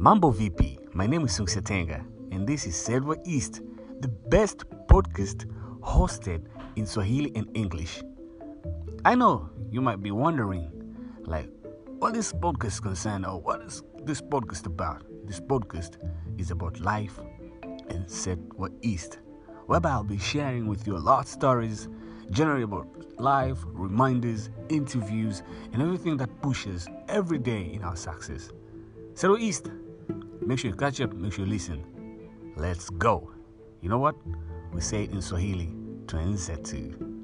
Mambo VP, my name is Suksetenga, and this is Selva East, the best podcast hosted in Swahili and English. I know you might be wondering, like, what is this podcast concerned or what is this podcast about? This podcast is about life and Selva East, whereby I'll be sharing with you a lot of stories, generally about life, reminders, interviews, and everything that pushes every day in our success. Settle East. Make sure you catch up, make sure you listen. Let's go. You know what? We say it in Swahili, twenzetu.